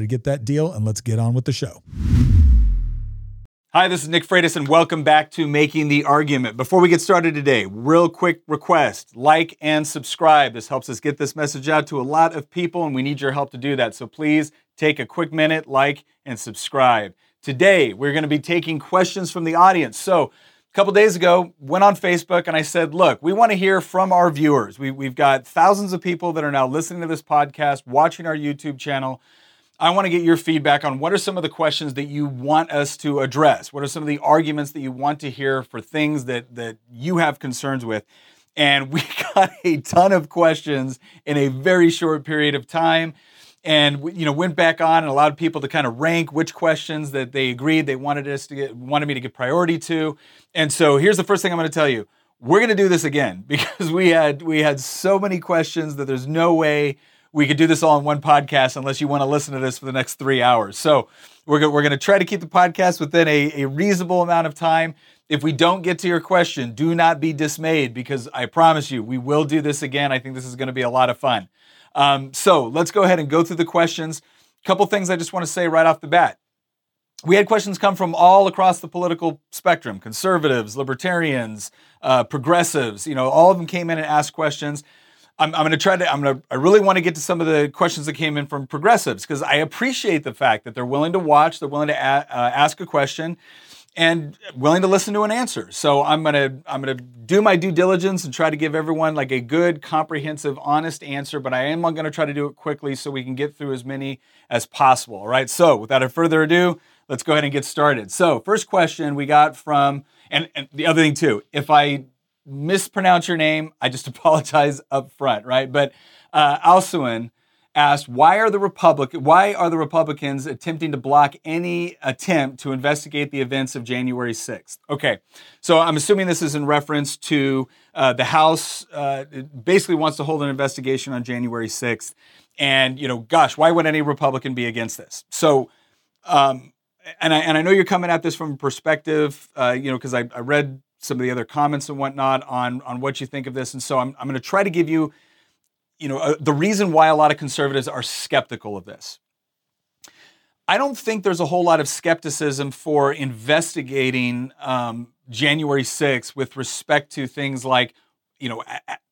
to get that deal, and let's get on with the show. Hi, this is Nick Freitas, and welcome back to Making the Argument. Before we get started today, real quick request like and subscribe. This helps us get this message out to a lot of people, and we need your help to do that. So please take a quick minute, like, and subscribe. Today, we're going to be taking questions from the audience. So, a couple days ago, went on Facebook and I said, look, we want to hear from our viewers. We, we've got thousands of people that are now listening to this podcast, watching our YouTube channel. I want to get your feedback on what are some of the questions that you want us to address? What are some of the arguments that you want to hear for things that, that you have concerns with? And we got a ton of questions in a very short period of time. And you know, went back on and allowed people to kind of rank which questions that they agreed they wanted us to get, wanted me to give priority to. And so here's the first thing I'm going to tell you: we're going to do this again because we had we had so many questions that there's no way we could do this all in one podcast unless you want to listen to this for the next three hours. So we're, go- we're going to try to keep the podcast within a, a reasonable amount of time. If we don't get to your question, do not be dismayed because I promise you, we will do this again. I think this is going to be a lot of fun. Um, so let's go ahead and go through the questions. A couple things I just want to say right off the bat. We had questions come from all across the political spectrum conservatives, libertarians, uh, progressives. You know, all of them came in and asked questions. I'm, I'm going to try to, I'm going to, I really want to get to some of the questions that came in from progressives because I appreciate the fact that they're willing to watch, they're willing to a, uh, ask a question and willing to listen to an answer. So I'm going to, I'm going to do my due diligence and try to give everyone like a good, comprehensive, honest answer, but I am going to try to do it quickly so we can get through as many as possible. All right. So without further ado, let's go ahead and get started. So first question we got from, and, and the other thing too, if I mispronounce your name, I just apologize up front, right? But uh, Alsuin asked, why are the Republic, why are the Republicans attempting to block any attempt to investigate the events of January 6th? Okay, so I'm assuming this is in reference to uh, the House uh, basically wants to hold an investigation on January 6th. And, you know, gosh, why would any Republican be against this? So, um, and I, and I know you're coming at this from a perspective, uh, you know, because I, I read some of the other comments and whatnot on on what you think of this. And so I'm I'm going to try to give you, you know, uh, the reason why a lot of conservatives are skeptical of this. I don't think there's a whole lot of skepticism for investigating um, January 6th with respect to things like, you know,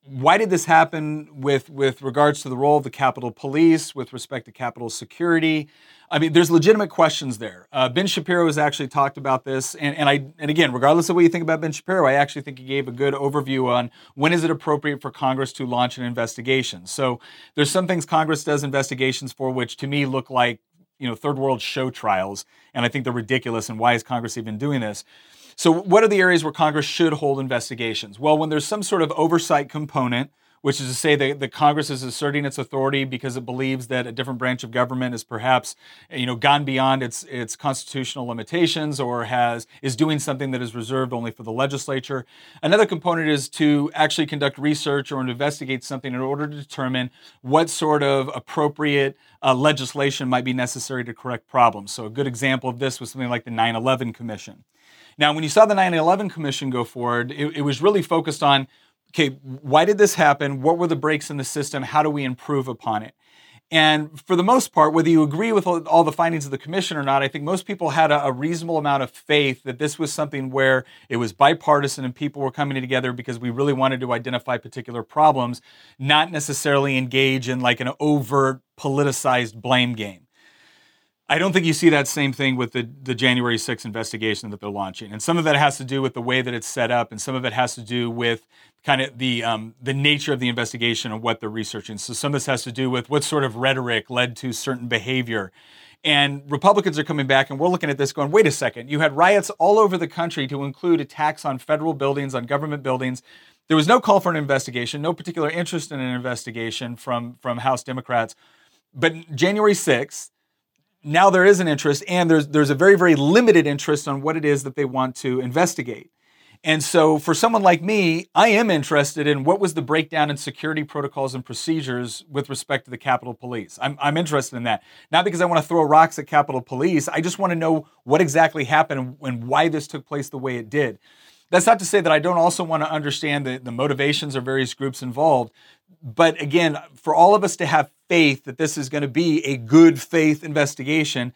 why did this happen with with regards to the role of the Capitol Police, with respect to Capitol security? I mean, there's legitimate questions there. Uh, ben Shapiro has actually talked about this, and, and I and again, regardless of what you think about Ben Shapiro, I actually think he gave a good overview on when is it appropriate for Congress to launch an investigation. So there's some things Congress does investigations for, which to me look like you know third world show trials, and I think they're ridiculous. And why is Congress even doing this? So, what are the areas where Congress should hold investigations? Well, when there's some sort of oversight component which is to say that the Congress is asserting its authority because it believes that a different branch of government is perhaps, you know, gone beyond its its constitutional limitations or has is doing something that is reserved only for the legislature. Another component is to actually conduct research or investigate something in order to determine what sort of appropriate uh, legislation might be necessary to correct problems. So a good example of this was something like the 9/11 Commission. Now, when you saw the 9 11 Commission go forward, it, it, was really focused on okay, why did this happen? What were the breaks in the system? How do we improve upon it? And for the most part, whether you agree with all the findings of the commission or not, I think most people had a, reasonable amount of faith that this was something where it was bipartisan and people were coming together because we really wanted to identify particular problems, not necessarily engage in like an overt politicized blame game. I don't think you see that same thing with the, the January 6th investigation that they're launching. And some of that has to do with the way that it's set up, and some of it has to do with kind of the um, the nature of the investigation and what they're researching. So some of this has to do with what sort of rhetoric led to certain behavior. And Republicans are coming back, and we're looking at this going, wait a second, you had riots all over the country to include attacks on federal buildings, on government buildings. There was no call for an investigation, no particular interest in an investigation from, from House Democrats. But January 6th, now there is an interest, and there's there's a very very limited interest on what it is that they want to investigate. And so, for someone like me, I am interested in what was the breakdown in security protocols and procedures with respect to the Capitol Police. I'm, I'm interested in that. Not because I want to throw rocks at Capitol Police, I just want to know what exactly happened and why this took place the way it did. That's not to say that I don't also want to understand the, the motivations of various groups involved. But again, for all of us to have faith that this is going to be a good faith investigation,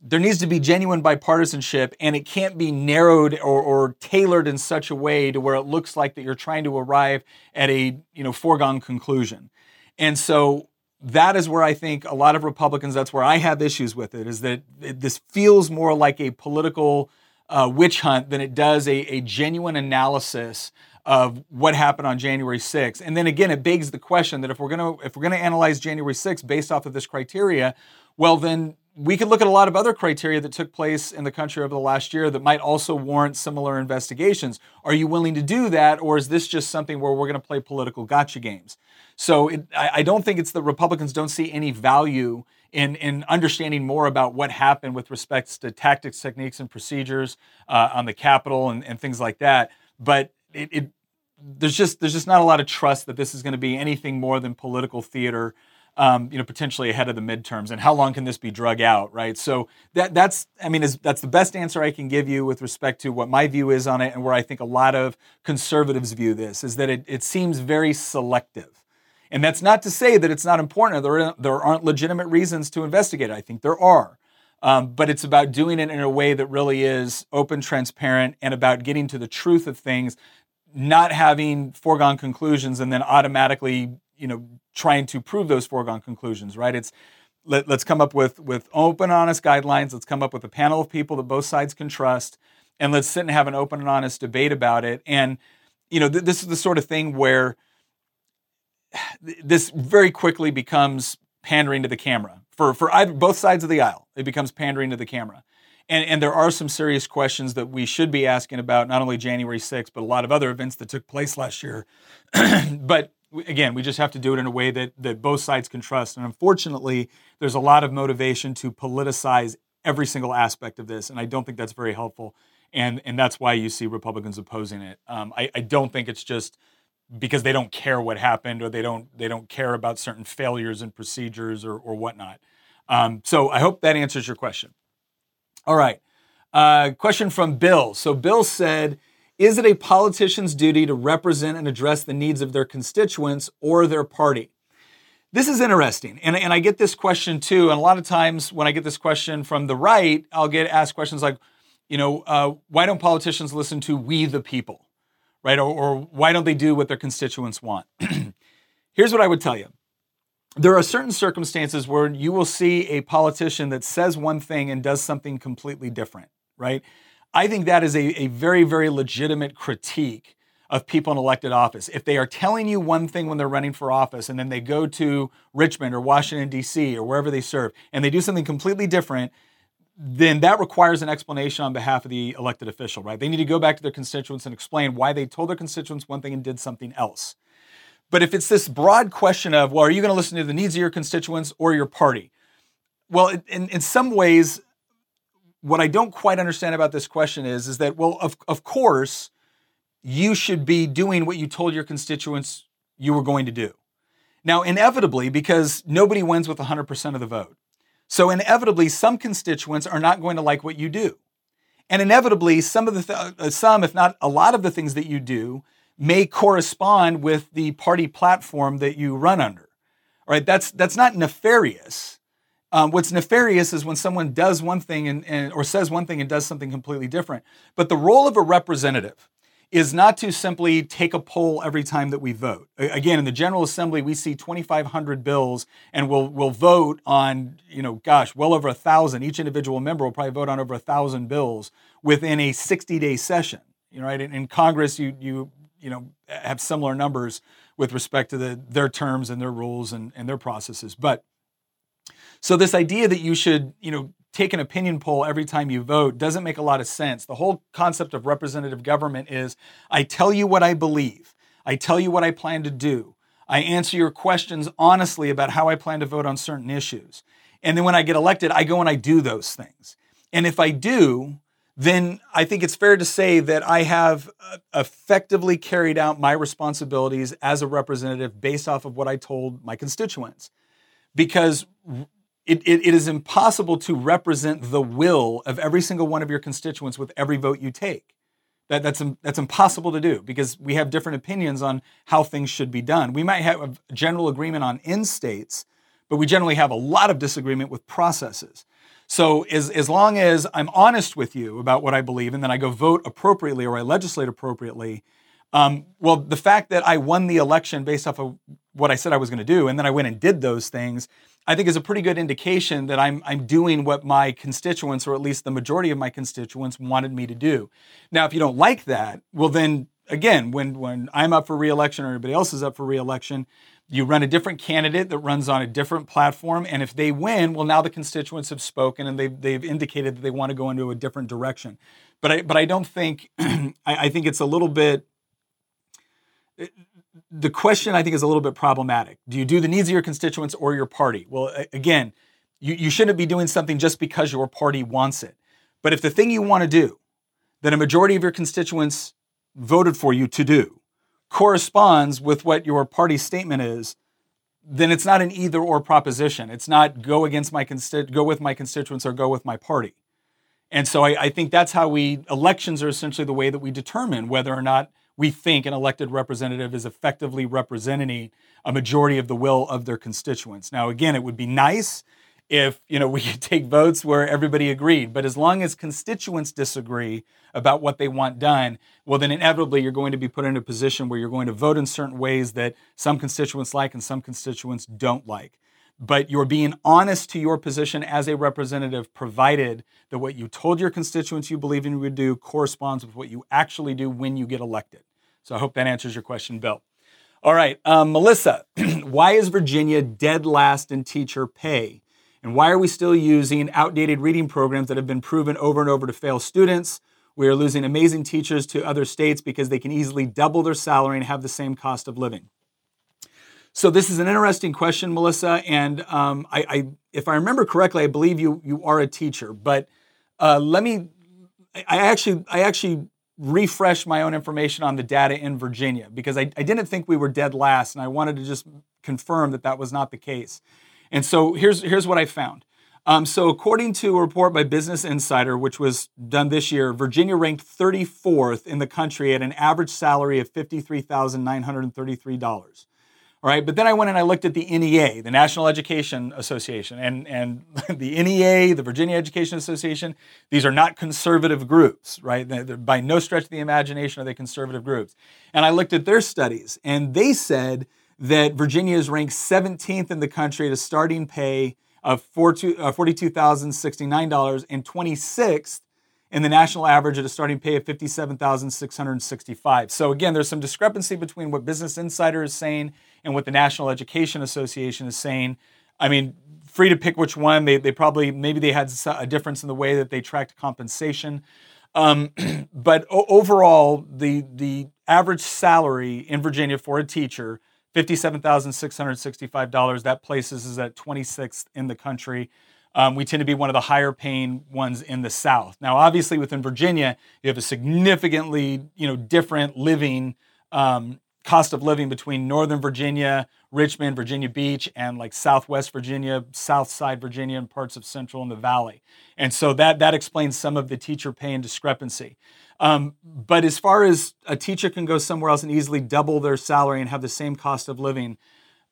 there needs to be genuine bipartisanship and it can't be narrowed or, or, tailored in such a way to where it looks like that you're trying to arrive at a you know foregone conclusion. And so that is where i think a lot of republicans that's where i have issues with it is that this feels more like a political uh, witch hunt than it does a, a genuine analysis of what happened on January 6th. And then again, it begs the question that if we're going to if we're to analyze January 6th based off of this criteria, well then we could look at a lot of other criteria that took place in the country over the last year that might also warrant similar investigations. Are you willing to do that, or is this just something where we're going to play political gotcha games? So it, I, I, don't think it's that Republicans don't see any value in, in understanding more about what happened with respects to tactics, techniques, and procedures uh, on the Capitol and, and things like that. But it, it there's just there's just not a lot of trust that this is going to be anything more than political theater. Um, you know, potentially ahead of the midterms, and how long can this be drug out, right? So that that's, I mean, is, that's the best answer I can give you with respect to what my view is on it, and where I think a lot of conservatives view this is that it, it seems very selective, and that's not to say that it's not important. There there aren't legitimate reasons to investigate. I think there are, um, but it's about doing it in a way that really is open, transparent, and about getting to the truth of things not having foregone conclusions and then automatically, you know, trying to prove those foregone conclusions, right? It's let, us come up with with open, honest guidelines. Let's come up with a panel of people that both sides can trust, and let's sit and have an open and honest debate about it. And you know, th- this is the sort of thing where this very quickly becomes pandering to the camera for for either, both sides of the aisle. It becomes pandering to the camera. And, and there are some serious questions that we should be asking about not only January 6th, but a lot of other events that took place last year. but again, we just have to do it in a way that, that both sides can trust. And unfortunately, there's a lot of motivation to politicize every single aspect of this. And I don't think that's very helpful. And, and that's why you see Republicans opposing it. Um, I, I don't think it's just because they don't care what happened or they don't they don't care about certain failures and procedures or, or whatnot. Um, so I hope that answers your question. All right. Uh, question from Bill. So Bill said, is it a politician's duty to represent and address the needs of their constituents or their party? This is interesting. And, and I get this question too. And a lot of times when I get this question from the right, I'll get asked questions like, you know, uh, why don't politicians listen to we the people? Right? Or, or why don't they do what their constituents want? Here's what I would tell you there are certain circumstances where you will see a politician that says one thing and does something completely different, right? I think that is a, a very, very legitimate critique of people in elected office. If they are telling you one thing when they're running for office and then they go to Richmond or Washington, D.C. or wherever they serve and they do something completely different, then that requires an explanation on behalf of the elected official, right? They need to go back to their constituents and explain why they told their constituents one thing and did something else. But if it's this broad question of, well, are you going to listen to the needs of your constituents or your party? Well, in, in some ways, what I don't quite understand about this question is, is that, well, of, of course, you should be doing what you told your constituents you were going to do. Now, inevitably, because nobody wins with 100% of the vote. So, inevitably, some constituents are not going to like what you do. And inevitably, some of the, th- uh, some, if not a lot of the things that you do, may correspond with the party platform that you run under. All right, that's that's not nefarious. Um, what's nefarious is when someone does one thing and, and or says one thing and does something completely different. But the role of a representative is not to simply take a poll every time that we vote. Again, in the General Assembly, we see 2,500 bills, and we'll we'll vote on, you know, gosh, well over a thousand. Each individual member will probably vote on over a thousand bills within a 60-day session. You know, right? In, in Congress, you you you know have similar numbers with respect to the, their terms and their rules and, and their processes. But so this idea that you should, you know, take an opinion poll every time you vote doesn't make a lot of sense. The whole concept of representative government is I tell you what I believe, I tell you what I plan to do, I answer your questions honestly about how I plan to vote on certain issues. And then when I get elected, I go and I do those things. And if I do, then I think it's fair to say that I have uh, effectively carried out my responsibilities as a representative based off of what I told my constituents. Because it, it, it is impossible to represent the will of every single one of your constituents with every vote you take. That, that's, that's impossible to do because we have different opinions on how things should be done. We might have a general agreement on end states, but we generally have a lot of disagreement with processes. So as, as long as I'm honest with you about what I believe and then I go vote appropriately or I legislate appropriately, um, well, the fact that I won the election based off of what I said I was going to do and then I went and did those things I think is a pretty good indication that I'm, I'm doing what my constituents, or at least the majority of my constituents, wanted me to do. Now, if you don't like that, well, then again, when, when I'm up for reelection or anybody else is up for reelection, you run a different candidate that runs on a different platform. And if they win, well, now the constituents have spoken and they've, they've indicated that they want to go into a different direction. But I, but I don't think, I, I think it's a little bit, uh, the question I think is a little bit problematic. Do you do the needs of your constituents or your party? Well, again, you, you shouldn't be doing something just because your party wants it. But if the thing you want to do, that a majority of your constituents voted for you to do, corresponds with what your party statement is, then it's not an either or proposition. It's not go against my consti- go with my constituents or go with my party. And so I, I think that's how we elections are essentially the way that we determine whether or not we think an elected representative is effectively representing a majority of the will of their constituents. Now, again, it would be nice if you know we could take votes where everybody agreed, but as long as constituents disagree about what they want done, well, then inevitably you're going to be put in a position where you're going to vote in certain ways that some constituents like and some constituents don't like but you're being honest to your position as a representative, provided that what you told your constituents you believe you would do corresponds with what you actually do when you get elected. So I hope that answers your question, Bill. All right, um, Melissa, why is Virginia dead last in teacher pay? And why are we still using outdated reading programs that have been proven over and over to fail students? We are losing amazing teachers to other states because they can easily double their salary and have the same cost of living. So this is an interesting question, Melissa. And um, I, I, if I remember correctly, I believe you you are a teacher. But uh, let me. I actually I actually refreshed my own information on the data in Virginia because I, I didn't think we were dead last, and I wanted to just confirm that that was not the case. And so here's here's what I found. Um, so according to a report by Business Insider, which was done this year, Virginia ranked 34th in the country at an average salary of $53,933. All right, but then I went and I looked at the NEA, the National Education Association, and, and the NEA, the Virginia Education Association, these are not conservative groups, right? They're, by no stretch of the imagination are they conservative groups. And I looked at their studies, and they said that Virginia is ranked 17th in the country at a starting pay of $42,069 uh, and 26th in the national average at a starting pay of 57,665. So again, there's some discrepancy between what Business Insider is saying and what the National Education Association is saying. I mean, free to pick which one. They, they probably, maybe they had a difference in the way that they tracked compensation. Um, but overall, the, the average salary in Virginia for a teacher, $57,665, that places us at 26th in the country. Um, we tend to be one of the higher paying ones in the South. Now, obviously, within Virginia, you have a significantly you know different living um, cost of living between Northern Virginia, Richmond, Virginia Beach, and like Southwest Virginia, South Side Virginia, and parts of Central and the Valley. And so that that explains some of the teacher pay and discrepancy. Um, but as far as a teacher can go somewhere else and easily double their salary and have the same cost of living,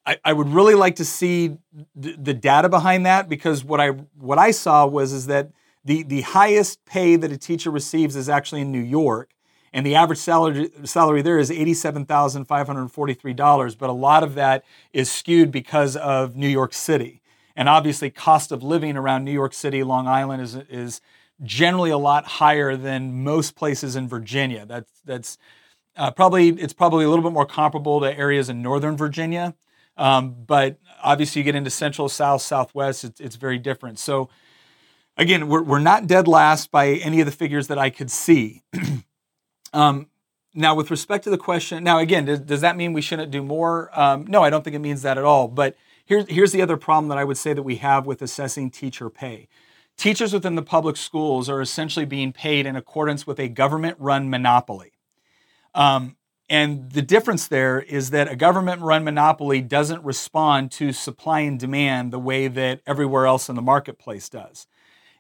I, I would really like to see the, the data behind that because what I what I saw was is that the the highest pay that a teacher receives is actually in New York And the average salary, salary there is $87,543, but a lot of that is skewed because of New York City. And obviously, cost of living around New York City, Long Island is, is generally a lot higher than most places in Virginia. That's, that's uh, probably, it's probably a little bit more comparable to areas in Northern Virginia. Um, but obviously, you get into Central, South, Southwest, it's, it's very different. So, again, we're, we're not dead last by any of the figures that I could see. um, now, with respect to the question, now again, does, does that mean we shouldn't do more? Um, no, I don't think it means that at all. But here's, here's the other problem that I would say that we have with assessing teacher pay. Teachers within the public schools are essentially being paid in accordance with a government run monopoly. Um, and the difference there is that a government run monopoly doesn't respond to supply and demand the way that everywhere else in the marketplace does.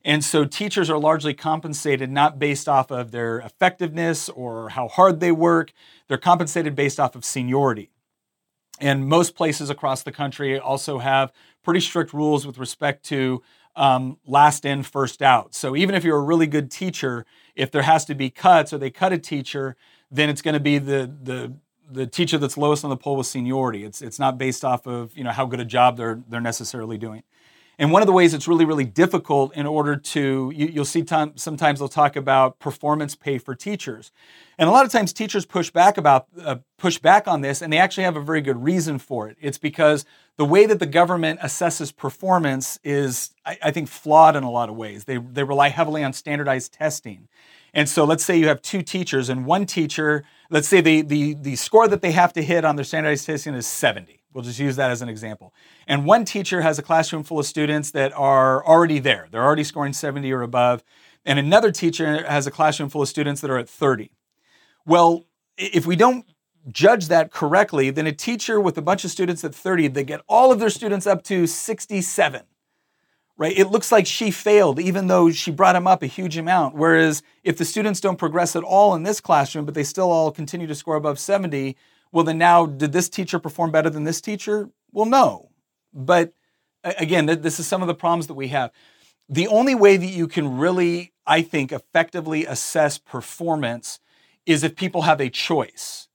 And so teachers are largely compensated not based off of their effectiveness or how hard they work, they're compensated based off of seniority. And most places across the country also have pretty strict rules with respect to um, last in, first out. So even if you're a really good teacher, if there has to be cuts or they cut a teacher, then it's going to be the, the, the teacher that's lowest on the pole with seniority. It's, it's not based off of you know, how good a job they're, they're necessarily doing. And one of the ways it's really, really difficult in order to, you, will see time, sometimes they'll talk about performance pay for teachers. And a lot of times teachers push back about, uh, push back on this and they actually have a very good reason for it. It's because the way that the government assesses performance is, I, I think, flawed in a lot of ways. They, they rely heavily on standardized testing. And so let's say you have two teachers and one teacher, let's say the, the, the score that they have to hit on their standardized testing is 70. We'll just use that as an example. And one teacher has a classroom full of students that are already there. They're already scoring 70 or above. And another teacher has a classroom full of students that are at 30. Well, if we don't judge that correctly, then a teacher with a bunch of students at 30, they get all of their students up to 67. Right? It looks like she failed, even though she brought them up a huge amount. Whereas if the students don't progress at all in this classroom, but they still all continue to score above 70, well, then now, did this teacher perform better than this teacher? Well, no. But again, this is some of the problems that we have. The only way that you can really, I think, effectively assess performance is if people have a choice.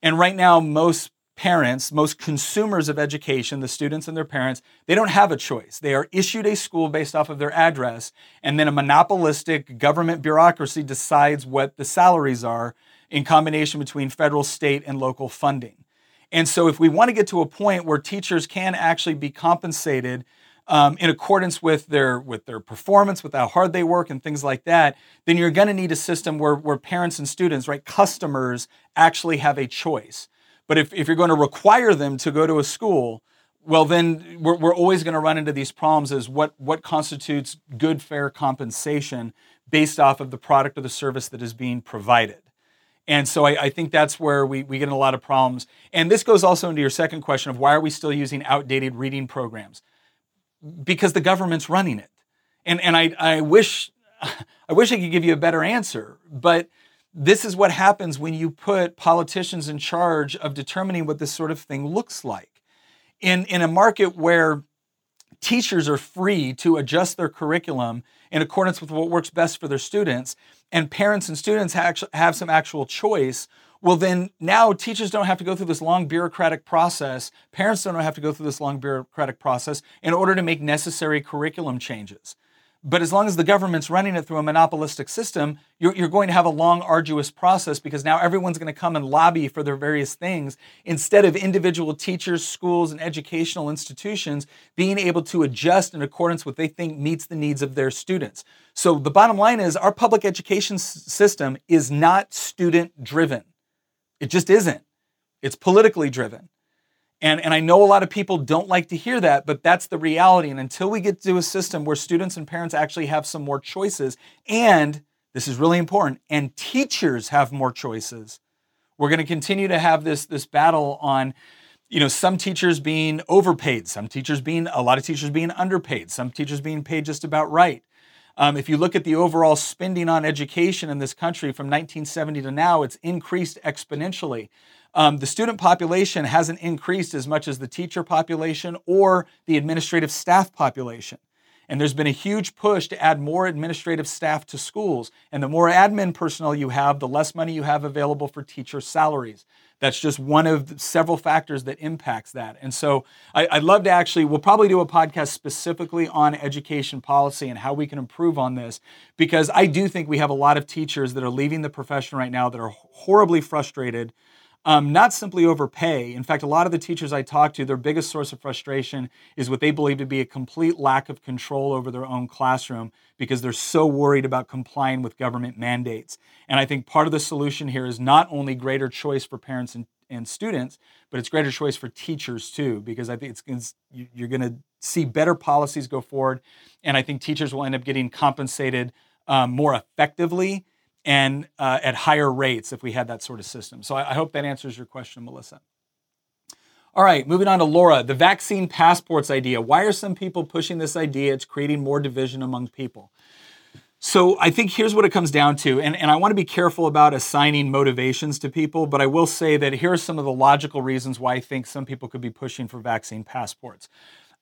And right now, most parents, most consumers of education, the students and their parents, they don't have a choice. They are issued a school based off of their address, and then a monopolistic government bureaucracy decides what the salaries are in combination between federal, state, and local funding. And so, if we want to get to a point where teachers can actually be compensated um, in accordance with their with their performance, with how hard they work, and things like that, then you're going to need a system where where parents and students, right, customers, actually have a choice. But if, if you're going to require them to go to a school, well, then we're, we're always going to run into these problems as what, what constitutes good, fair compensation based off of the product or the service that is being provided. And so I, I, think that's where we, we get in a lot of problems. And this goes also into your second question of why are we still using outdated reading programs? Because the government's running it. And, and I, I wish I wish I could give you a better answer, but this is what happens when you put politicians in charge of determining what this sort of thing looks like. In, in a market where teachers are free to adjust their curriculum in accordance with what works best for their students, and parents and students have some actual choice, well, then now teachers don't have to go through this long bureaucratic process. Parents don't have to go through this long bureaucratic process in order to make necessary curriculum changes. But as long as the government's running it through a monopolistic system, you're, you're, going to have a long, arduous process because now everyone's going to come and lobby for their various things instead of individual teachers, schools, and educational institutions being able to adjust in accordance with what they think meets the needs of their students. So the bottom line is our public education system is not student driven. It just isn't. It's politically driven. And, and I know a lot of people don't like to hear that, but that's the reality. And until we get to a system where students and parents actually have some more choices, and this is really important, and teachers have more choices, we're going to continue to have this, this battle on you know some teachers being overpaid some teachers being a lot of teachers being underpaid some teachers being paid just about right um, if you look at the overall spending on education in this country from 1970 to now it's increased exponentially um, the student population hasn't increased as much as the teacher population or the administrative staff population. And there's been a huge push to add more administrative staff to schools. And the more admin personnel you have, the less money you have available for teacher salaries. That's just one of several factors that impacts that. And so I, would love to actually, we'll probably do a podcast specifically on education policy and how we can improve on this, because I do think we have a lot of teachers that are leaving the profession right now that are horribly frustrated um, not simply overpay. In fact, a lot of the teachers I talk to, their biggest source of frustration is what they believe to be a complete lack of control over their own classroom because they're so worried about complying with government mandates. And I think part of the solution here is not only greater choice for parents and, and students, but it's greater choice for teachers too, because I think it's, it's you're going to see better policies go forward. And I think teachers will end up getting compensated um, more effectively and uh, at higher rates if we had that sort of system. So I, I hope that answers your question, Melissa. All right, moving on to Laura, the vaccine passports idea. Why are some people pushing this idea? It's creating more division among people. So I think here's what it comes down to, and, and I want to be careful about assigning motivations to people, but I will say that here are some of the logical reasons why I think some people could be pushing for vaccine passports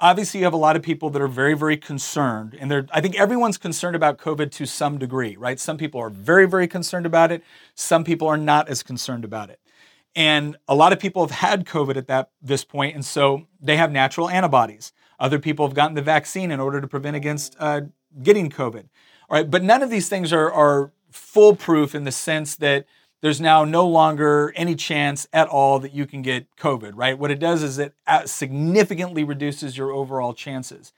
obviously you have a lot of people that are very very concerned and they're i think everyone's concerned about covid to some degree right? Some people are very very concerned about it. Some people are not as concerned about it. And a lot of people have had covid at that this point and so they have natural antibodies. Other people have gotten the vaccine in order to prevent against uh, getting covid all right? But none of these things are, are foolproof in the sense that there's now no longer any chance at all that you can get COVID, right? What it does is it uh, significantly reduces your overall chances.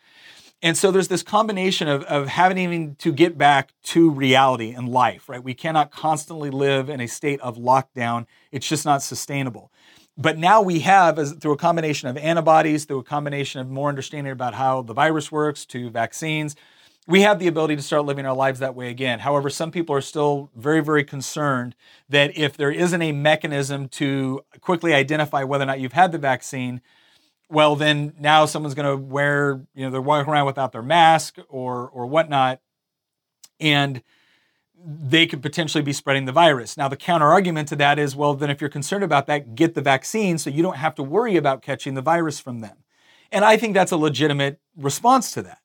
And so there's this combination of, of having to get back to reality and life, right? We cannot constantly live in a state of lockdown. It's just not sustainable. But now we have, as, through a combination of antibodies, through a combination of more understanding about how the virus works, to vaccines, we have the ability to start living our lives that way again. However, some people are still very, very concerned that if there isn't a mechanism to quickly identify whether or not you've had the vaccine, well, then now someone's going to wear, you know, they're walking around without their mask or or whatnot, and they could potentially be spreading the virus. Now, the counter argument to that is, well, then if you're concerned about that, get the vaccine so you don't have to worry about catching the virus from them. And I think that's a legitimate response to that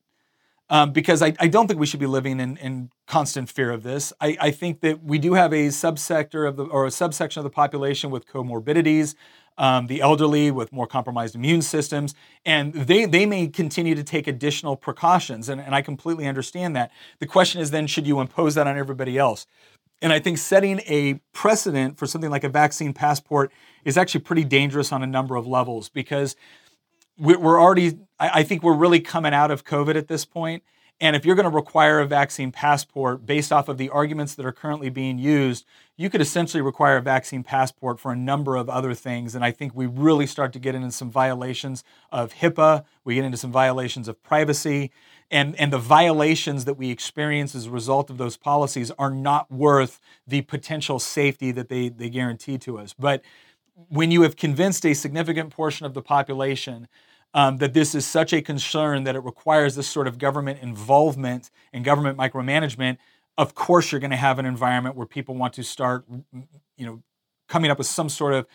um, because I, I, don't think we should be living in, in constant fear of this. I, I, think that we do have a subsector of the or a subsection of the population with comorbidities, um, the elderly with more compromised immune systems, and they they may continue to take additional precautions, and, and I completely understand that. The question is then, should you impose that on everybody else? And I think setting a precedent for something like a vaccine passport is actually pretty dangerous on a number of levels because we're already, I think we're really coming out of COVID at this point. And if you're going to require a vaccine passport based off of the arguments that are currently being used, you could essentially require a vaccine passport for a number of other things. And I think we really start to get into some violations of HIPAA, we get into some violations of privacy. And, and the violations that we experience as a result of those policies are not worth the potential safety that they, they guarantee to us. But when you have convinced a significant portion of the population um, that this is such a concern that it requires this sort of government involvement and government micromanagement, of course you're going to have an environment where people want to start, you know, coming up with some sort of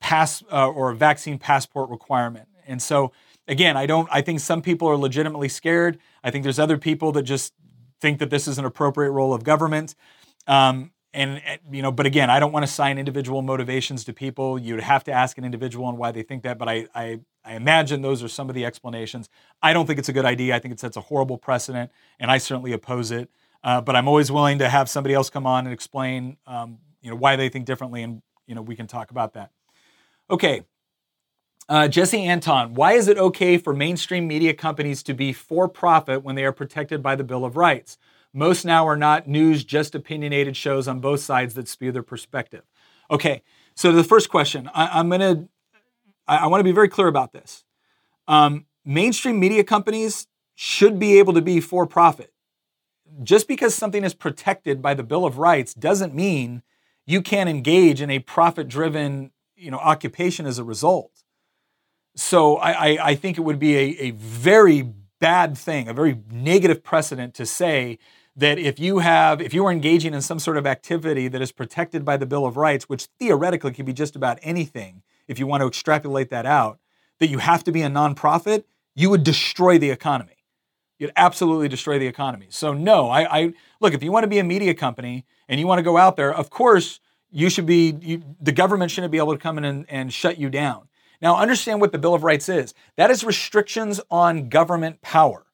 pass uh, or vaccine passport requirement. And so, again, I don't. I think some people are legitimately scared. I think there's other people that just think that this is an appropriate role of government. Um, and you know but again i don't want to assign individual motivations to people. You'd have to ask an individual on why they think that but I, I i imagine those are some of the explanations. I don't think it's a good idea. I think it sets a horrible precedent and i certainly oppose it. Uh, but i'm always willing to have somebody else come on and explain um, you know why they think differently and you know we can talk about that. Okay. Uh, Jesse Anton, why is it okay for mainstream media companies to be for profit when they are protected by the Bill of Rights? Most now are not news, just opinionated shows on both sides that spew their perspective. Okay, so the first question, I, am gonna, I, I want to be very clear about this. Um, mainstream media companies should be able to be for profit. Just because something is protected by the Bill of Rights doesn't mean you can't engage in a profit-driven, you know, occupation as a result. So I, I, I think it would be a, a very bad thing, a very negative precedent to say that if you have if you are engaging in some sort of activity that is protected by the bill of rights which theoretically can be just about anything if you want to extrapolate that out that you have to be a nonprofit you would destroy the economy You'd absolutely destroy the economy. So no, I, I look if you want to be a media company and you want to go out there, of course you should be. You, the government shouldn't be able to come in and, and shut you down. Now understand what the Bill of Rights is. That is restrictions on government power.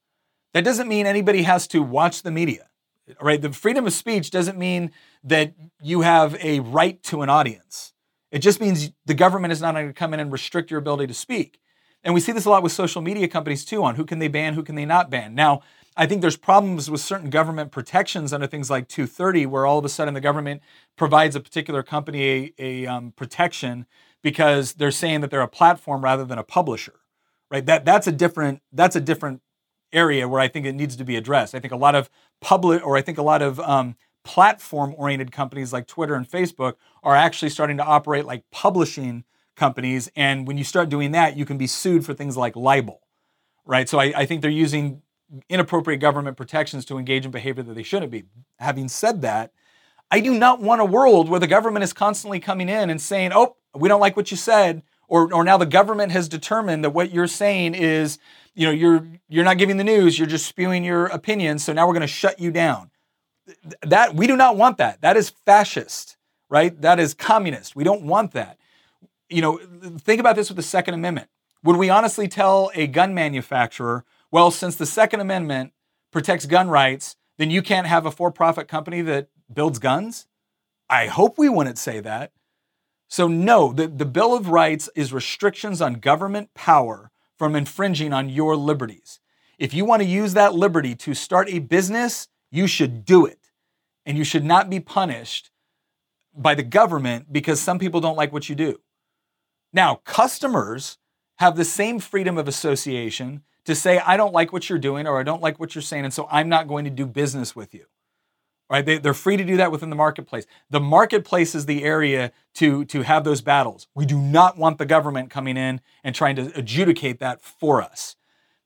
That doesn't mean anybody has to watch the media. Right? The freedom of speech doesn't mean that you have a right to an audience. It just means the government is not going to come in and restrict your ability to speak. And we see this a lot with social media companies too on who can they ban, who can they not ban. Now, I think there's problems with certain government protections under things like 230, where all of a sudden the government provides a particular company a, a um, protection because they're saying that they're a platform rather than a publisher, right? That that's a different that's a different area where I think it needs to be addressed. I think a lot of public, or I think a lot of um, platform oriented companies like Twitter and Facebook are actually starting to operate like publishing companies. And when you start doing that, you can be sued for things like libel, right? So I, I think they're using inappropriate government protections to engage in behavior that they shouldn't be. Having said that, I do not want a world where the government is constantly coming in and saying, oh, we don't like what you said. Or, or now the government has determined that what you're saying is, you know, you're you're not giving the news, you're just spewing your opinion. So now we're going to shut you down that we do not want that. That is fascist, right? That is communist. We don't want that. You know, think about this with the Second Amendment. Would we honestly tell a gun manufacturer, well, since the Second Amendment protects gun rights, then you can't have a for profit company that builds guns? I hope we wouldn't say that. So, no, the, the Bill of Rights is restrictions on government power from infringing on your liberties. If you want to use that liberty to start a business, you should do it and you should not be punished by the government because some people don't like what you do. Now, customers have the same freedom of association to say, I don't like what you're doing or I don't like what you're saying, and so I'm not going to do business with you. Right? They, they're free to do that within the marketplace. The marketplace is the area to, to have those battles. We do not want the government coming in and trying to adjudicate that for us.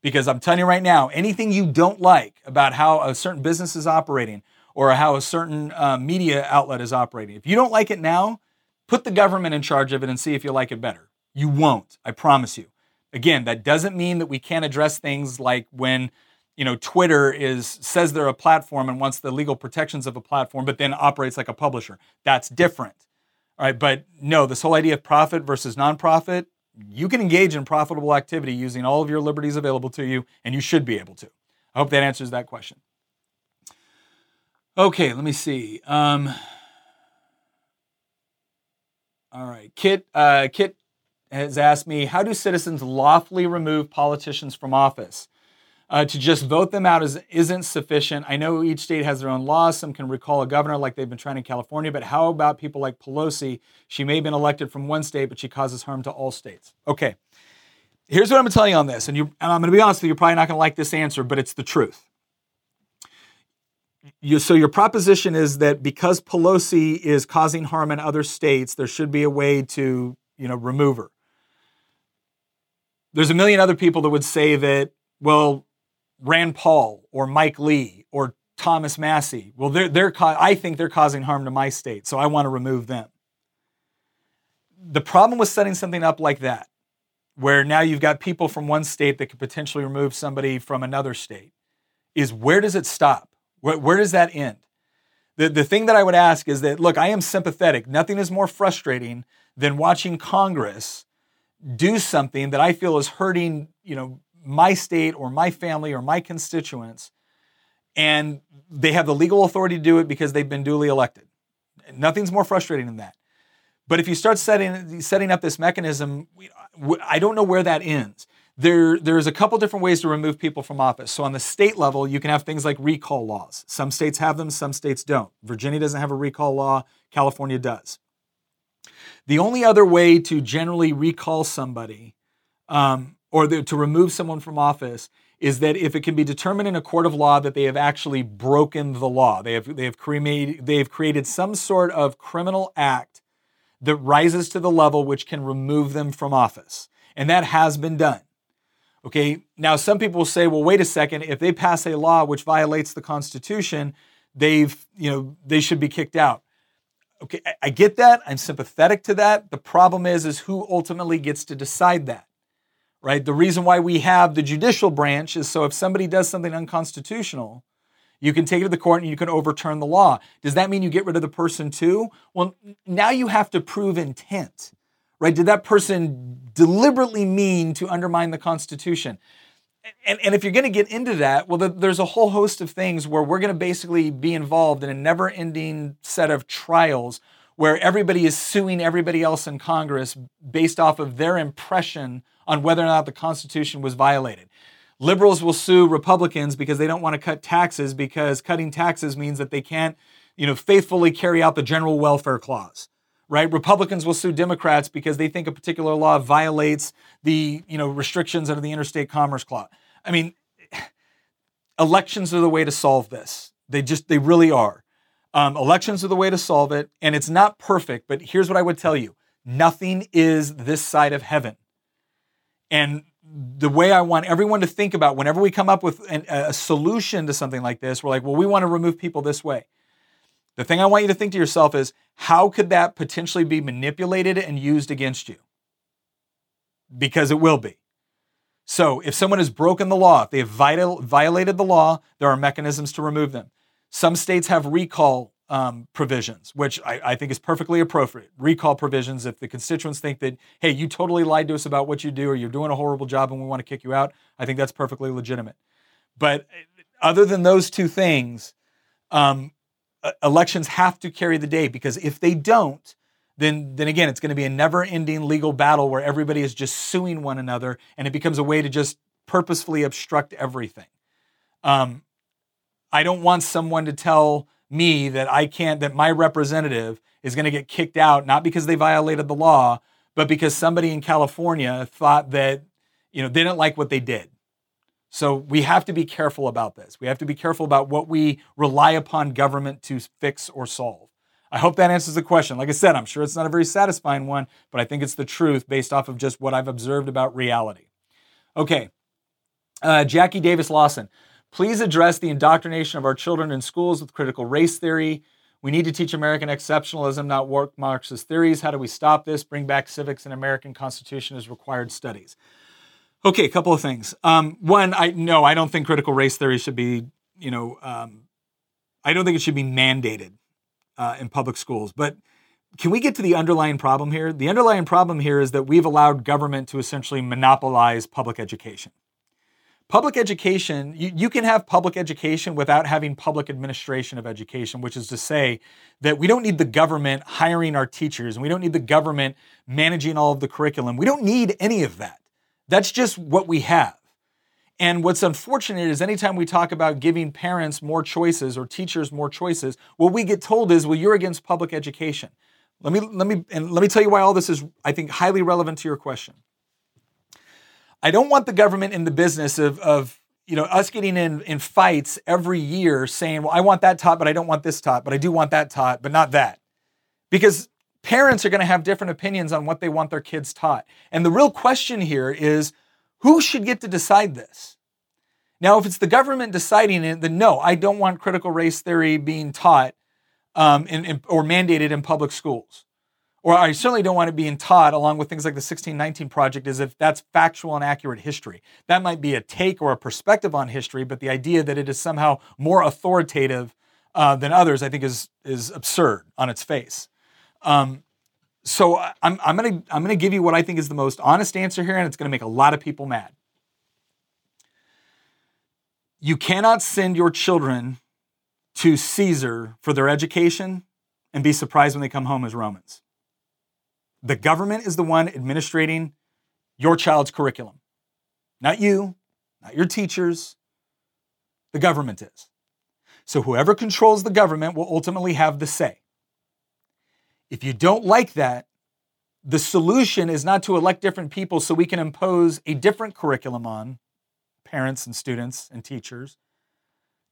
Because I'm telling you right now, anything you don't like about how a certain business is operating or how a certain uh, media outlet is operating. If you don't like it now, put the government in charge of it and see if you like it better. You won't, I promise you. Again, that doesn't mean that we can't address things like when you know Twitter is says they're a platform and wants the legal protections of a platform, but then operates like a publisher. That's different. All right, but no, this whole idea of profit versus nonprofit, you can engage in profitable activity using all of your liberties available to you, and you should be able to. I hope that answers that question. Okay, let me see. Um, all right, Kit. Uh, Kit has asked me, how do citizens lawfully remove politicians from office? Uh, to just vote them out is, isn't sufficient. I know each state has their own laws. Some can recall a governor like they've been trying in California, but how about people like Pelosi? She may have been elected from one state, but she causes harm to all states. Okay, here's what I'm gonna tell you on this, and, you, and I'm gonna be honest with you, you're probably not gonna like this answer, but it's the truth you, so your proposition is that because Pelosi is causing harm in other states, there should be a way to, you know, remove her. There's a million other people that would say that, well, Rand Paul or Mike Lee or Thomas Massie, well, they're, they're I think they're causing harm to my state, so I want to remove them. The problem with setting something up like that, where now you've got people from one state that could potentially remove somebody from another state, is where does it stop? Where, where does that end? The, the thing that I would ask is that, look, I am sympathetic. Nothing is more frustrating than watching Congress do something that I feel is hurting, you know, my state or my family or my constituents, and they have the legal authority to do it because they've been duly elected. Nothing's more frustrating than that. But if you start setting setting up this mechanism, I don't know where that ends there, there's a couple different ways to remove people from office. So on the state level, you can have things like recall laws. Some states have them, some states don't. Virginia doesn't have a recall law, California does. The only other way to generally recall somebody um, or the, to remove someone from office is that if it can be determined in a court of law that they have actually broken the law, they have, they have, created, they have created some sort of criminal act that rises to the level which can remove them from office. And that has been done. Okay, now some people say, well, wait a second, if they pass a law which violates the Constitution, they've, you know, they should be kicked out. Okay, I get that. I'm sympathetic to that. The problem is, is who ultimately gets to decide that, right? The reason why we have the judicial branch is so if somebody does something unconstitutional, you can take it to the court and you can overturn the law. Does that mean you get rid of the person too? Well, now you have to prove intent, right? Did that person deliberately mean to undermine the Constitution? And, and if you're going to get into that, well, there's a whole host of things where we're going to basically be involved in a never ending set of trials where everybody is suing everybody else in Congress based off of their impression on whether or not the Constitution was violated. Liberals will sue Republicans because they don't want to cut taxes because cutting taxes means that they can't, you know, faithfully carry out the general welfare clause. Right? Republicans will sue Democrats because they think a particular law violates the, you know, restrictions under the Interstate Commerce Clause. I mean, elections are the way to solve this. They just they really are. Um, elections are the way to solve it, and it's not perfect. But here's what I would tell you: nothing is this side of heaven. And the way I want everyone to think about whenever we come up with an, a solution to something like this, we're like, well, we want to remove people this way. The thing I want you to think to yourself is, how could that potentially be manipulated and used against you? Because it will be. So if someone has broken the law, if they have violated the law, there are mechanisms to remove them. Some states have recall um, provisions, which I, I, think is perfectly appropriate. Recall provisions, if the constituents think that, hey, you totally lied to us about what you do or you're doing a horrible job and we want to kick you out, I think that's perfectly legitimate. But other than those two things, um, elections have to carry the day because if they don't, then, then again, it's going to be a never ending legal battle where everybody is just suing one another and it becomes a way to just purposefully obstruct everything. Um, I don't want someone to tell me that I can't, that my representative is going to get kicked out, not because they violated the law, but because somebody in California thought that, you know, they didn't like what they did. So we have to be careful about this. We have to be careful about what we rely upon government to fix or solve. I hope that answers the question. Like I said, I'm sure it's not a very satisfying one, but I think it's the truth based off of just what I've observed about reality. Okay. Uh, Jackie Davis Lawson. Please address the indoctrination of our children in schools with critical race theory. We need to teach American exceptionalism, not work Marxist theories. How do we stop this? Bring back civics and American Constitution as required studies. Okay, a couple of things. Um, one, I no, I don't think critical race theory should be, you know, um, I don't think it should be mandated uh, in public schools. But can we get to the underlying problem here? The underlying problem here is that we've allowed government to essentially monopolize public education. Public education, you, you can have public education without having public administration of education, which is to say that we don't need the government hiring our teachers and we don't need the government managing all of the curriculum. We don't need any of that. That's just what we have. And what's unfortunate is anytime we talk about giving parents more choices or teachers more choices, what we get told is, well, you're against public education. Let me let me and let me tell you why all this is, I think, highly relevant to your question. I don't want the government in the business of, of you know, us getting in, in fights every year saying, well, I want that taught, but I don't want this taught, but I do want that taught, but not that. Because parents are going to have different opinions on what they want their kids taught. And the real question here is who should get to decide this? Now, if it's the government deciding it, then no, I don't want critical race theory being taught um, in, in, or mandated in public schools or I certainly don't want it being taught along with things like the 1619 Project as if that's factual and accurate history. That might be a take or a perspective on history, but the idea that it is somehow more authoritative uh, than others, I think, is is absurd on its face. Um, so I'm, I'm gonna I'm gonna give you what I think is the most honest answer here, and it's gonna make a lot of people mad. You cannot send your children to Caesar for their education and be surprised when they come home as Romans. The government is the one administrating your child's curriculum, not you, not your teachers. The government is. So whoever controls the government will ultimately have the say. If you don't like that, the solution is not to elect different people so we can impose a different curriculum on parents and students and teachers.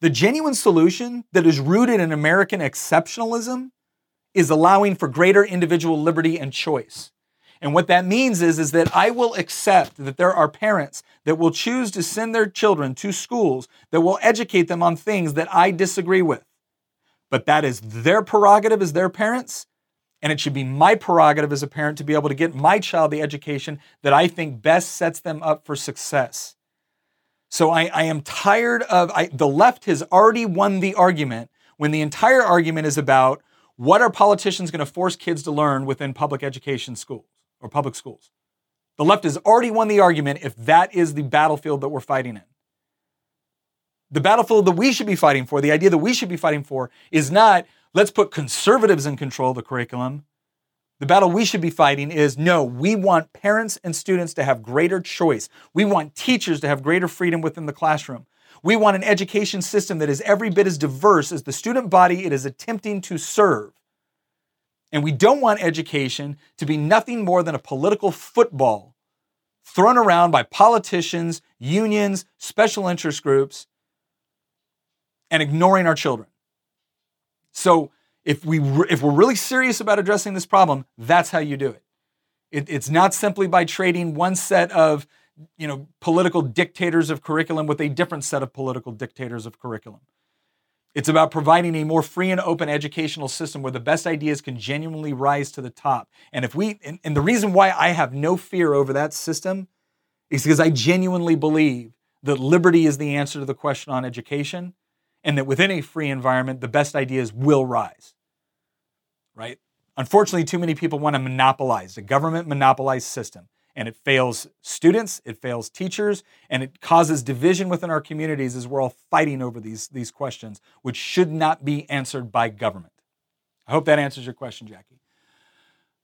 The genuine solution that is rooted in American exceptionalism is allowing for greater individual liberty and choice. And what that means is, is that I will accept that there are parents that will choose to send their children to schools that will educate them on things that I disagree with. But that is their prerogative as their parents, And it should be my prerogative as a parent to be able to get my child the education that I think best sets them up for success. So I, I am tired of I, the left has already won the argument when the entire argument is about what are politicians going to force kids to learn within public education schools or public schools. The left has already won the argument if that is the battlefield that we're fighting in. The battlefield that we should be fighting for, the idea that we should be fighting for, is not let's put conservatives in control of the curriculum. The battle we should be fighting is no, we want parents and students to have greater choice. We want teachers to have greater freedom within the classroom. We want an education system that is every bit as diverse as the student body it is attempting to serve. And we don't want education to be nothing more than a political football thrown around by politicians, unions, special interest groups, and ignoring our children. So, if we if we're really serious about addressing this problem, that's how you do it. it. It's not simply by trading one set of you know political dictators of curriculum with a different set of political dictators of curriculum. It's about providing a more free and open educational system where the best ideas can genuinely rise to the top. And if we and, and the reason why I have no fear over that system is because I genuinely believe that liberty is the answer to the question on education and that within a free environment, the best ideas will rise. Right? Unfortunately, too many people want to monopolize a government monopolized system, and it fails students, it fails teachers, and it causes division within our communities as we're all fighting over these, these questions, which should not be answered by government. I hope that answers your question, Jackie.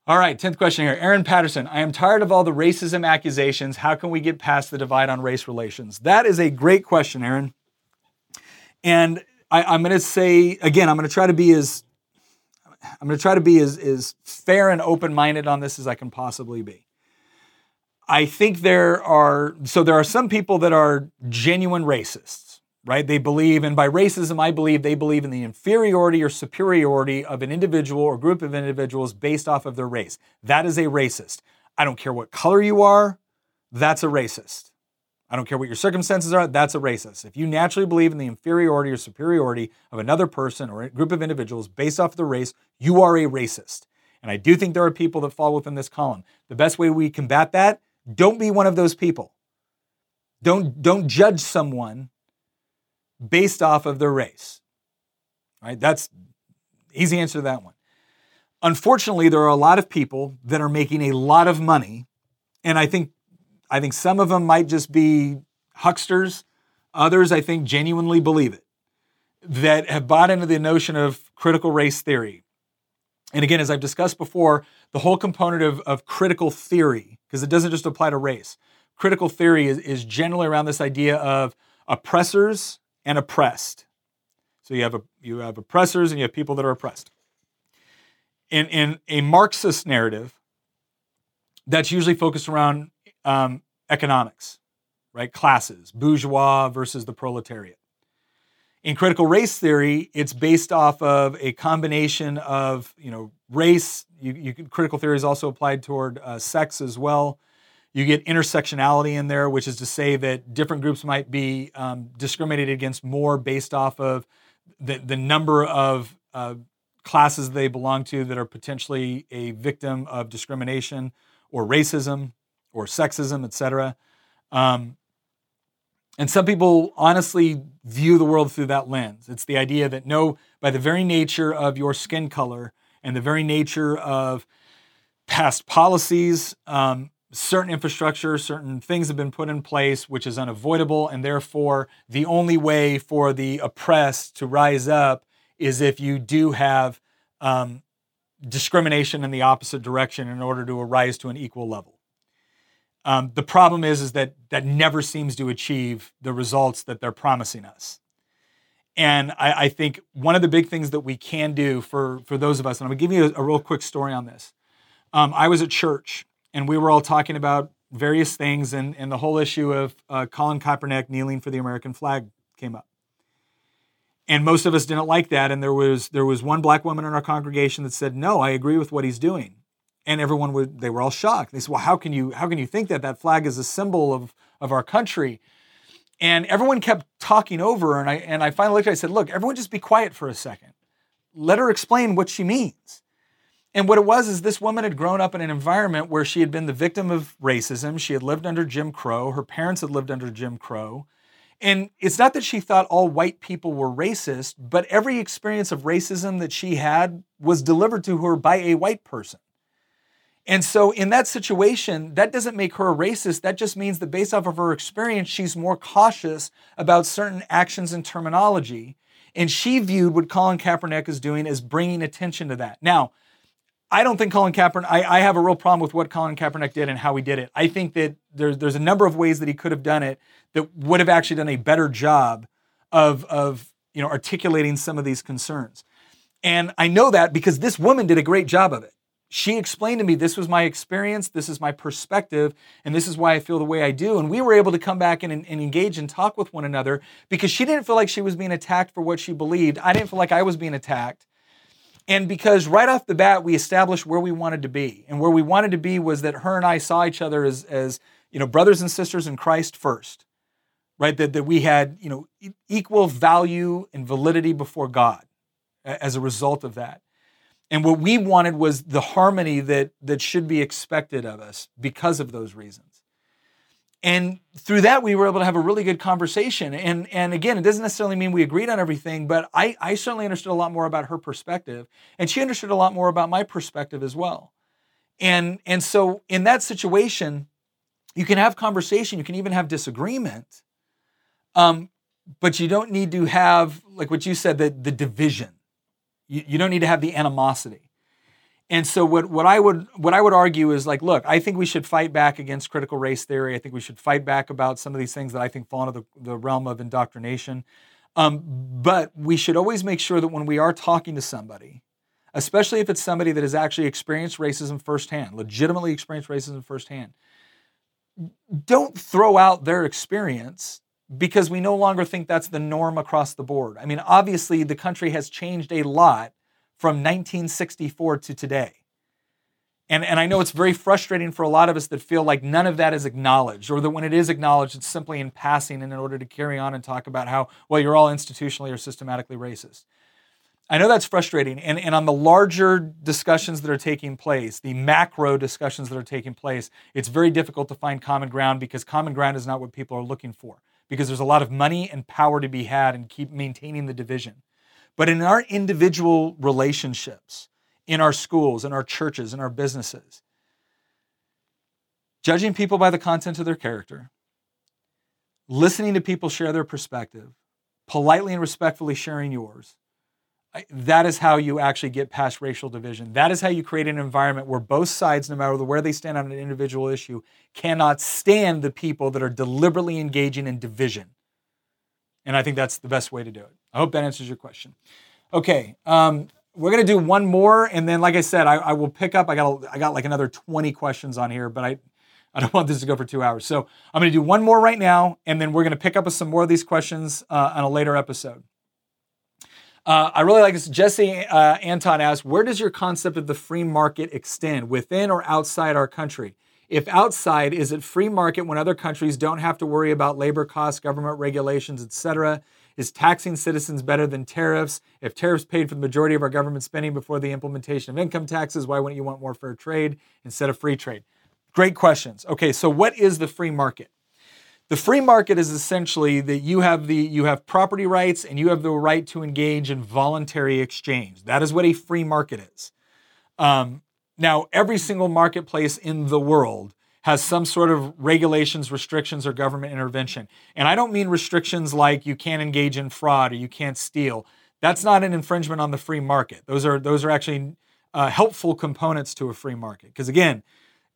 All right, 10th question here. Aaron Patterson, I am tired of all the racism accusations. How can we get past the divide on race relations? That is a great question, Aaron. And I, am going to say again, I'm going to try to be as I'm going to try to be as, as fair and open minded on this as I can possibly be. I think there are so there are some people that are genuine racists, right? They believe, and by racism, I believe they believe in the inferiority or superiority of an individual or group of individuals based off of their race. That is a racist. I don't care what color you are, that's a racist. I don't care what your circumstances are, that's a racist. If you naturally believe in the inferiority or superiority of another person or a group of individuals based off of their race, you are a racist. And I do think there are people that fall within this column. The best way we combat that, don't be one of those people. Don't, don't judge someone based off of their race. Right? That's easy answer to that one. Unfortunately, there are a lot of people that are making a lot of money, and I think I think some of them might just be hucksters. Others, I think, genuinely believe it, that have bought into the notion of critical race theory. And again, as I've discussed before, the whole component of, of critical theory, because it doesn't just apply to race, critical theory is, is generally around this idea of oppressors and oppressed. So you have, a, you have oppressors and you have people that are oppressed. In, in a Marxist narrative, that's usually focused around um, economics, right? Classes, bourgeois versus the proletariat. In critical race theory, it's based off of a combination of, you know, race. You, you critical theory is also applied toward uh, sex as well. You get intersectionality in there, which is to say that different groups might be um, discriminated against more based off of the, the number of uh, classes they belong to that are potentially a victim of discrimination or racism or sexism, etc. Um, and some people honestly view the world through that lens. It's the idea that no, by the very nature of your skin color and the very nature of past policies, um, certain infrastructure, certain things have been put in place which is unavoidable, and therefore the only way for the oppressed to rise up is if you do have um, discrimination in the opposite direction in order to arise to an equal level. Um, the problem is, is that that never seems to achieve the results that they're promising us. And I, I think one of the big things that we can do for, for those of us, and I'm gonna give you a, a real quick story on this. Um, I was at church and we were all talking about various things, and, and the whole issue of uh, Colin Kaepernick kneeling for the American flag came up. And most of us didn't like that. And there was there was one black woman in our congregation that said, "No, I agree with what he's doing." And everyone would they were all shocked they said well how can you how can you think that that flag is a symbol of of our country and everyone kept talking over and i and i finally looked at i said look everyone just be quiet for a second let her explain what she means And what it was is this woman had grown up in an environment where she had been the victim of racism. She had lived under Jim Crow. Her parents had lived under Jim Crow. And it's not that she thought all white people were racist, but every experience of racism that she had was delivered to her by a white person. And so, in that situation, that doesn't make her a racist. That just means that based off of her experience, she's more cautious about certain actions and terminology. And she viewed what Colin Kaepernick is doing as bringing attention to that. Now, I don't think Colin Kaepernick, I, I, have a real problem with what Colin Kaepernick did and how he did it. I think that there's, there's a number of ways that he could have done it that would have actually done a better job of, of you know, articulating some of these concerns. And I know that because this woman did a great job of it. She explained to me this was my experience, this is my perspective, and this is why I feel the way I do. And we were able to come back and, and engage and talk with one another because she didn't feel like she was being attacked for what she believed. I didn't feel like I was being attacked. And because right off the bat, we established where we wanted to be. And where we wanted to be was that her and I saw each other as, as you know, brothers and sisters in Christ first, right? That, that we had, you know, equal value and validity before God as a result of that. And what we wanted was the harmony that, that should be expected of us because of those reasons. And through that, we were able to have a really good conversation. And, and again, it doesn't necessarily mean we agreed on everything, but I, I certainly understood a lot more about her perspective. And she understood a lot more about my perspective as well. And, and so in that situation, you can have conversation, you can even have disagreement, um, but you don't need to have, like what you said, the, the division. You, you don't need to have the animosity. And so what, what I would what I would argue is like, look, I think we should fight back against critical race theory. I think we should fight back about some of these things that I think fall into the, the realm of indoctrination. Um, but we should always make sure that when we are talking to somebody, especially if it's somebody that has actually experienced racism firsthand, legitimately experienced racism firsthand, don't throw out their experience because we no longer think that's the norm across the board. I mean, obviously, the country has changed a lot from 1964 to today. And, and I know it's very frustrating for a lot of us that feel like none of that is acknowledged, or that when it is acknowledged, it's simply in passing and in order to carry on and talk about how, well, you're all institutionally or systematically racist. I know that's frustrating. And, and on the larger discussions that are taking place, the macro discussions that are taking place, it's very difficult to find common ground because common ground is not what people are looking for, because there's a lot of money and power to be had and keep maintaining the division. But in our individual relationships, in our schools, in our churches, in our businesses, judging people by the content of their character, listening to people share their perspective, politely and respectfully sharing yours, that is how you actually get past racial division. That is how you create an environment where both sides, no matter where they stand on an individual issue, cannot stand the people that are deliberately engaging in division. And I think that's the best way to do it. I hope that answers your question. Okay, um, we're gonna do one more, and then, like I said, I, I will pick up. I got I got like another 20 questions on here, but I I don't want this to go for two hours. So I'm gonna do one more right now, and then we're gonna pick up with some more of these questions uh, on a later episode. Uh, I really like this. Jesse uh, Anton asks, where does your concept of the free market extend, within or outside our country? If outside, is it free market when other countries don't have to worry about labor costs, government regulations, etc.? Is taxing citizens better than tariffs? If tariffs paid for the majority of our government spending before the implementation of income taxes, why wouldn't you want more fair trade instead of free trade? Great questions. Okay, so what is the free market? The free market is essentially that you have the you have property rights and you have the right to engage in voluntary exchange. That is what a free market is. Um, now, every single marketplace in the world has some sort of regulations, restrictions, or government intervention. And I don't mean restrictions like you can't engage in fraud or you can't steal. That's not an infringement on the free market. Those are those are actually uh, helpful components to a free market. Because again,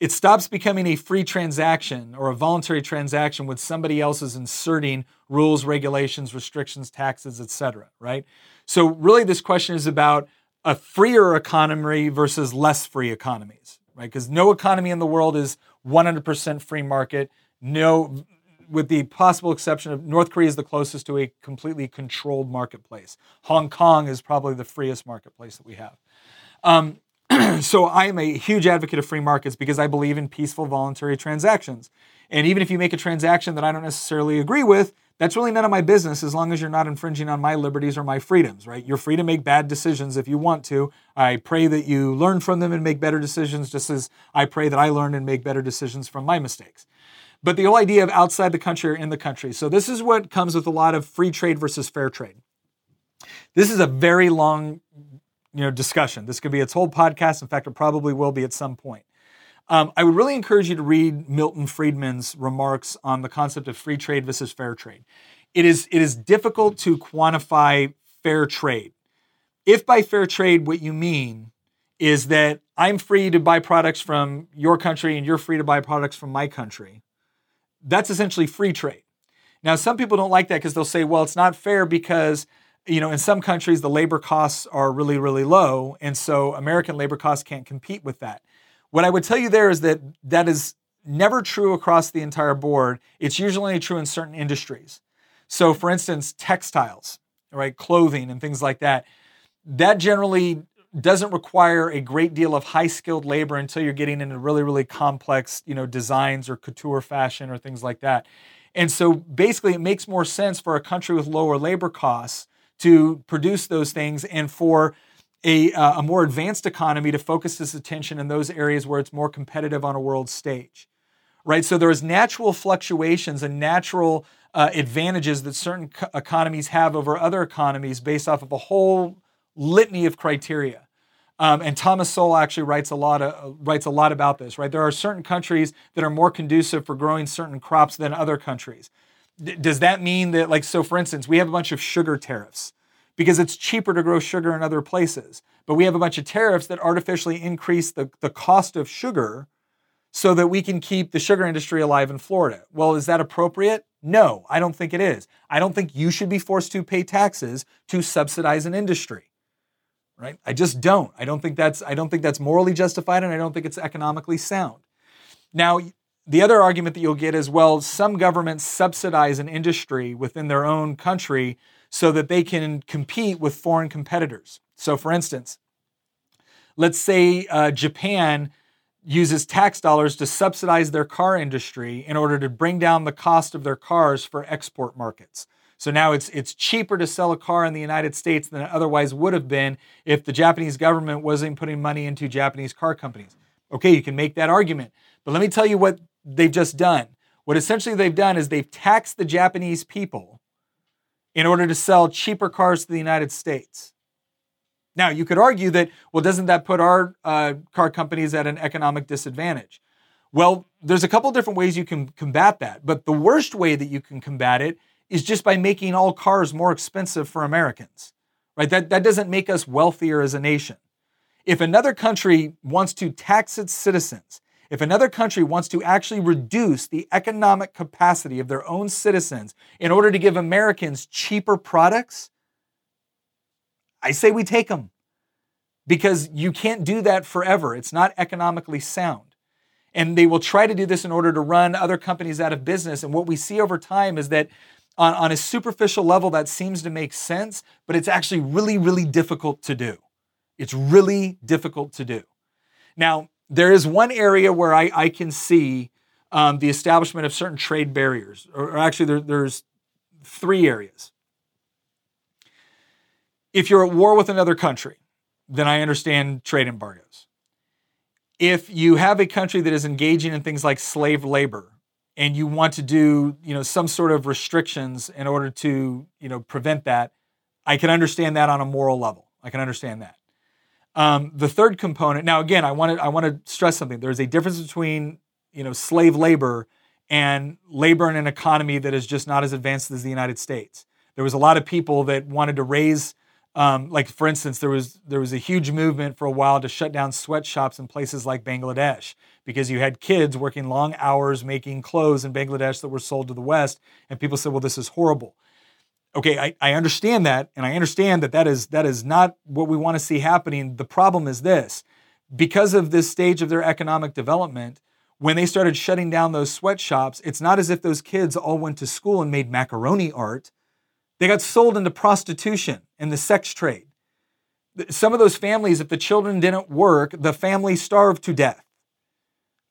it stops becoming a free transaction or a voluntary transaction when somebody else is inserting rules, regulations, restrictions, taxes, etc. Right. So really, this question is about a freer economy versus less free economies, right? Because no economy in the world is 100% free market. No, with the possible exception of North Korea is the closest to a completely controlled marketplace. Hong Kong is probably the freest marketplace that we have. Um, so I am a huge advocate of free markets because I believe in peaceful voluntary transactions. And even if you make a transaction that I don't necessarily agree with, that's really none of my business as long as you're not infringing on my liberties or my freedoms, right? You're free to make bad decisions if you want to. I pray that you learn from them and make better decisions, just as I pray that I learn and make better decisions from my mistakes. But the whole idea of outside the country or in the country. So, this is what comes with a lot of free trade versus fair trade. This is a very long you know, discussion. This could be its whole podcast. In fact, it probably will be at some point. Um, I would really encourage you to read Milton Friedman's remarks on the concept of free trade versus fair trade. It is, it is difficult to quantify fair trade. If by fair trade what you mean is that I'm free to buy products from your country and you're free to buy products from my country, that's essentially free trade. Now, some people don't like that because they'll say, well, it's not fair because you know, in some countries, the labor costs are really, really low. And so American labor costs can't compete with that. What I would tell you there is that that is never true across the entire board. It's usually true in certain industries. So, for instance, textiles, right, clothing and things like that, that generally doesn't require a great deal of high skilled labor until you're getting into really, really complex, you know, designs or couture fashion or things like that. And so basically, it makes more sense for a country with lower labor costs to produce those things and for a, uh, a more advanced economy to focus its attention in those areas where it's more competitive on a world stage right? So there's natural fluctuations and natural uh, advantages that certain co- economies have over other economies based off of a whole litany of criteria. Um, and Thomas Sowell actually writes a lot of, uh, writes a lot about this. Right, there are certain countries that are more conducive for growing certain crops than other countries does that mean that, like, so for instance, we have a bunch of sugar tariffs because it's cheaper to grow sugar in other places, but we have a bunch of tariffs that artificially increase the, the cost of sugar so that we can keep the sugar industry alive in Florida. Well, is that appropriate? No, I don't think it is. I don't think you should be forced to pay taxes to subsidize an industry. Right? I just don't. I don't think that's I don't think that's morally justified and I don't think it's economically sound. Now, the other argument that you'll get is well, some governments subsidize an industry within their own country so that they can compete with foreign competitors. So, for instance, let's say uh, Japan uses tax dollars to subsidize their car industry in order to bring down the cost of their cars for export markets. So now it's it's cheaper to sell a car in the United States than it otherwise would have been if the Japanese government wasn't putting money into Japanese car companies. Okay, you can make that argument. But let me tell you what they've just done. What essentially they've done is they've taxed the Japanese people in order to sell cheaper cars to the United States. Now, you could argue that, well, doesn't that put our uh, car companies at an economic disadvantage? Well, there's a couple different ways you can combat that, but the worst way that you can combat it is just by making all cars more expensive for Americans. Right? That, that doesn't make us wealthier as a nation. If another country wants to tax its citizens if another country wants to actually reduce the economic capacity of their own citizens in order to give Americans cheaper products, I say we take them because you can't do that forever. It's not economically sound. And they will try to do this in order to run other companies out of business. And what we see over time is that on, on a superficial level, that seems to make sense, but it's actually really, really difficult to do. It's really difficult to do. Now, there is one area where I, I can see um, the establishment of certain trade barriers, or, or actually, there, there's three areas. If you're at war with another country, then I understand trade embargoes. If you have a country that is engaging in things like slave labor and you want to do, you know, some sort of restrictions in order to, you know, prevent that, I can understand that on a moral level. I can understand that. Um, the third component. Now, again, I want to I want to stress something. There is a difference between you know slave labor and labor in an economy that is just not as advanced as the United States. There was a lot of people that wanted to raise, um, like for instance, there was there was a huge movement for a while to shut down sweatshops in places like Bangladesh because you had kids working long hours making clothes in Bangladesh that were sold to the West, and people said, "Well, this is horrible." Okay, I, I understand that, and I understand that that is that is not what we want to see happening. The problem is this: because of this stage of their economic development, when they started shutting down those sweatshops, it's not as if those kids all went to school and made macaroni art. They got sold into prostitution and the sex trade. Some of those families, if the children didn't work, the family starved to death.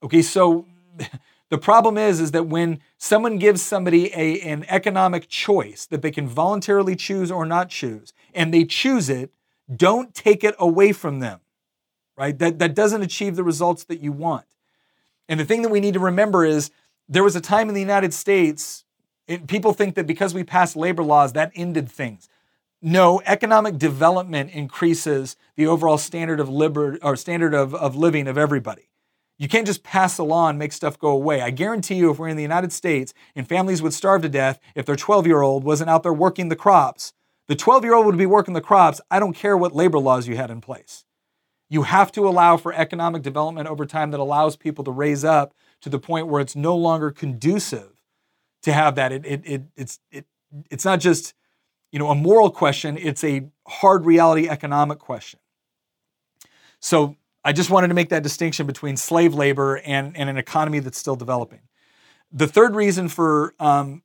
Okay, so The problem is, is that when someone gives somebody a, an economic choice that they can voluntarily choose or not choose, and they choose it, don't take it away from them, right? That, that doesn't achieve the results that you want. And the thing that we need to remember is there was a time in the United States, it, people think that because we passed labor laws, that ended things. No, economic development increases the overall standard of liber, or standard of, of living of everybody. You can't just pass a law and make stuff go away. I guarantee you, if we're in the United States and families would starve to death if their 12 year old wasn't out there working the crops, the 12 year old would be working the crops. I don't care what labor laws you had in place. You have to allow for economic development over time that allows people to raise up to the point where it's no longer conducive to have that. It, it, it, it's, it, it's not just you know, a moral question, it's a hard reality economic question. So I just wanted to make that distinction between slave labor and, and an economy that's still developing. The third reason for um,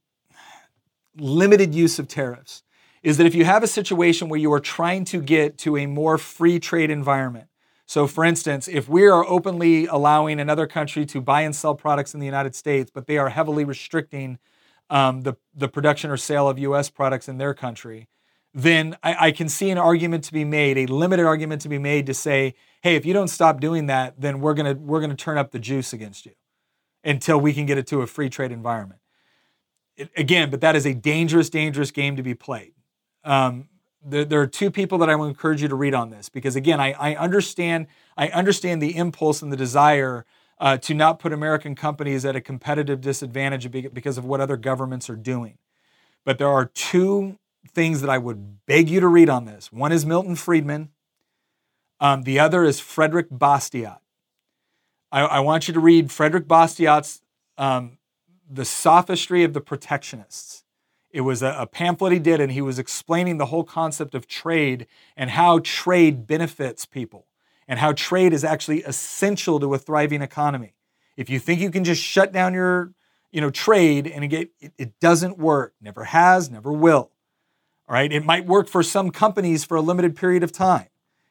limited use of tariffs is that if you have a situation where you are trying to get to a more free trade environment, so for instance, if we are openly allowing another country to buy and sell products in the United States, but they are heavily restricting um, the, the production or sale of US products in their country, then I, I, can see an argument to be made, a limited argument to be made to say, hey, if you don't stop doing that, then we're gonna we're gonna turn up the juice against you until we can get it to a free trade environment. It, again, but that is a dangerous, dangerous game to be played. Um, there, there, are two people that I will encourage you to read on this because again, I, I understand I understand the impulse and the desire uh, to not put American companies at a competitive disadvantage because of what other governments are doing. But there are two things that I would beg you to read on this. One is Milton Friedman, um, the other is Frederick Bastiat. I, I, want you to read Frederick Bastiat's um, The Sophistry of the Protectionists. It was a, a pamphlet he did, and he was explaining the whole concept of trade and how trade benefits people and how trade is actually essential to a thriving economy. If you think you can just shut down your you know, trade and get, it, it doesn't work, never has, never will. All right, it might work for some companies for a limited period of time.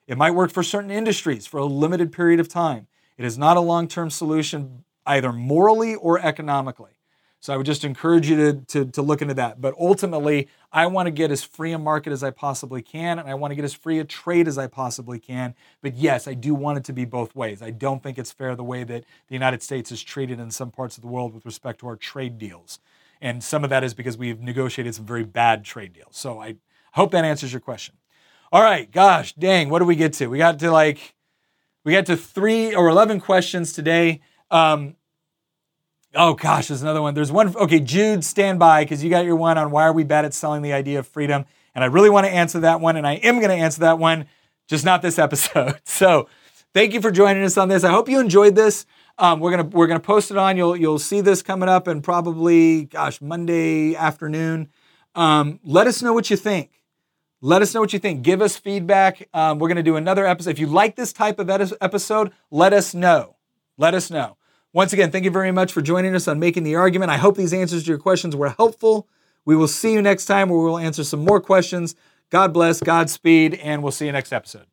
It might work for certain industries for a limited period of time. It is not a long term solution, either morally or economically. So I would just encourage you to, to, to, look into that. But ultimately, I want to get as free a market as I possibly can, and I want to get as free a trade as I possibly can. But yes, I do want it to be both ways. I don't think it's fair the way that the United States is treated in some parts of the world with respect to our trade deals. And some of that is because we've negotiated some very bad trade deals. So I hope that answers your question. All right, gosh, dang, what do we get to? We got to like, we got to three or 11 questions today. Um, oh gosh, there's another one. There's one. Okay, Jude, stand by because you got your one on why are we bad at selling the idea of freedom? And I really want to answer that one, and I am going to answer that one, just not this episode. So thank you for joining us on this. I hope you enjoyed this. Um, we're gonna we're gonna post it on. You'll you'll see this coming up and probably gosh Monday afternoon. Um, let us know what you think. Let us know what you think. Give us feedback. Um, we're gonna do another episode. If you like this type of episode, let us know. Let us know. Once again, thank you very much for joining us on making the argument. I hope these answers to your questions were helpful. We will see you next time where we will answer some more questions. God bless, Godspeed, and we'll see you next episode.